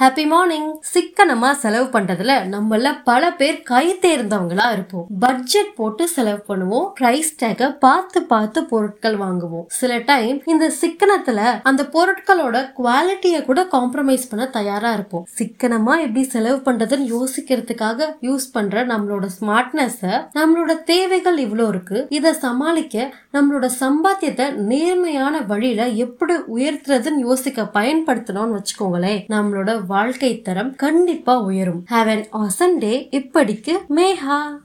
Happy morning சிக்கனமா செலவு பண்றதுல நம்மள பல பேர் கை தேர்ந்தவங்களா இருப்போம். பட்ஜெட் போட்டு செலவு பண்ணுவோம். பிரைஸ் டேக பார்த்து பார்த்து பொருட்கள் வாங்குவோம். சில டைம் இந்த சிக்கனத்துல அந்த பொருட்களோட குவாலிட்டிய கூட காம்ப்ரமைஸ் பண்ண தயாரா இருப்போம். சிக்கனமா எப்படி செலவு பண்றதுன்னு யோசிக்கிறதுக்காக யூஸ் பண்ற நம்மளோட ஸ்மார்ட்னஸ நம்மளோட தேவைகள் இவ்வளோ இருக்கு. இதை சமாளிக்க நம்மளோட சம்பாத்தியத்தை நேர்மையான வழியில எப்படி உயர்த்துறதுன்னு யோசிக்க பயன்படுத்தணும்னு வச்சுக்கோங்களேன். நம்மளோட வாழ்க்கை தரம் கண்டிப்பா உயரும். ஹாவ் அன் ஆசன் டே இப்படிக்கு மேஹா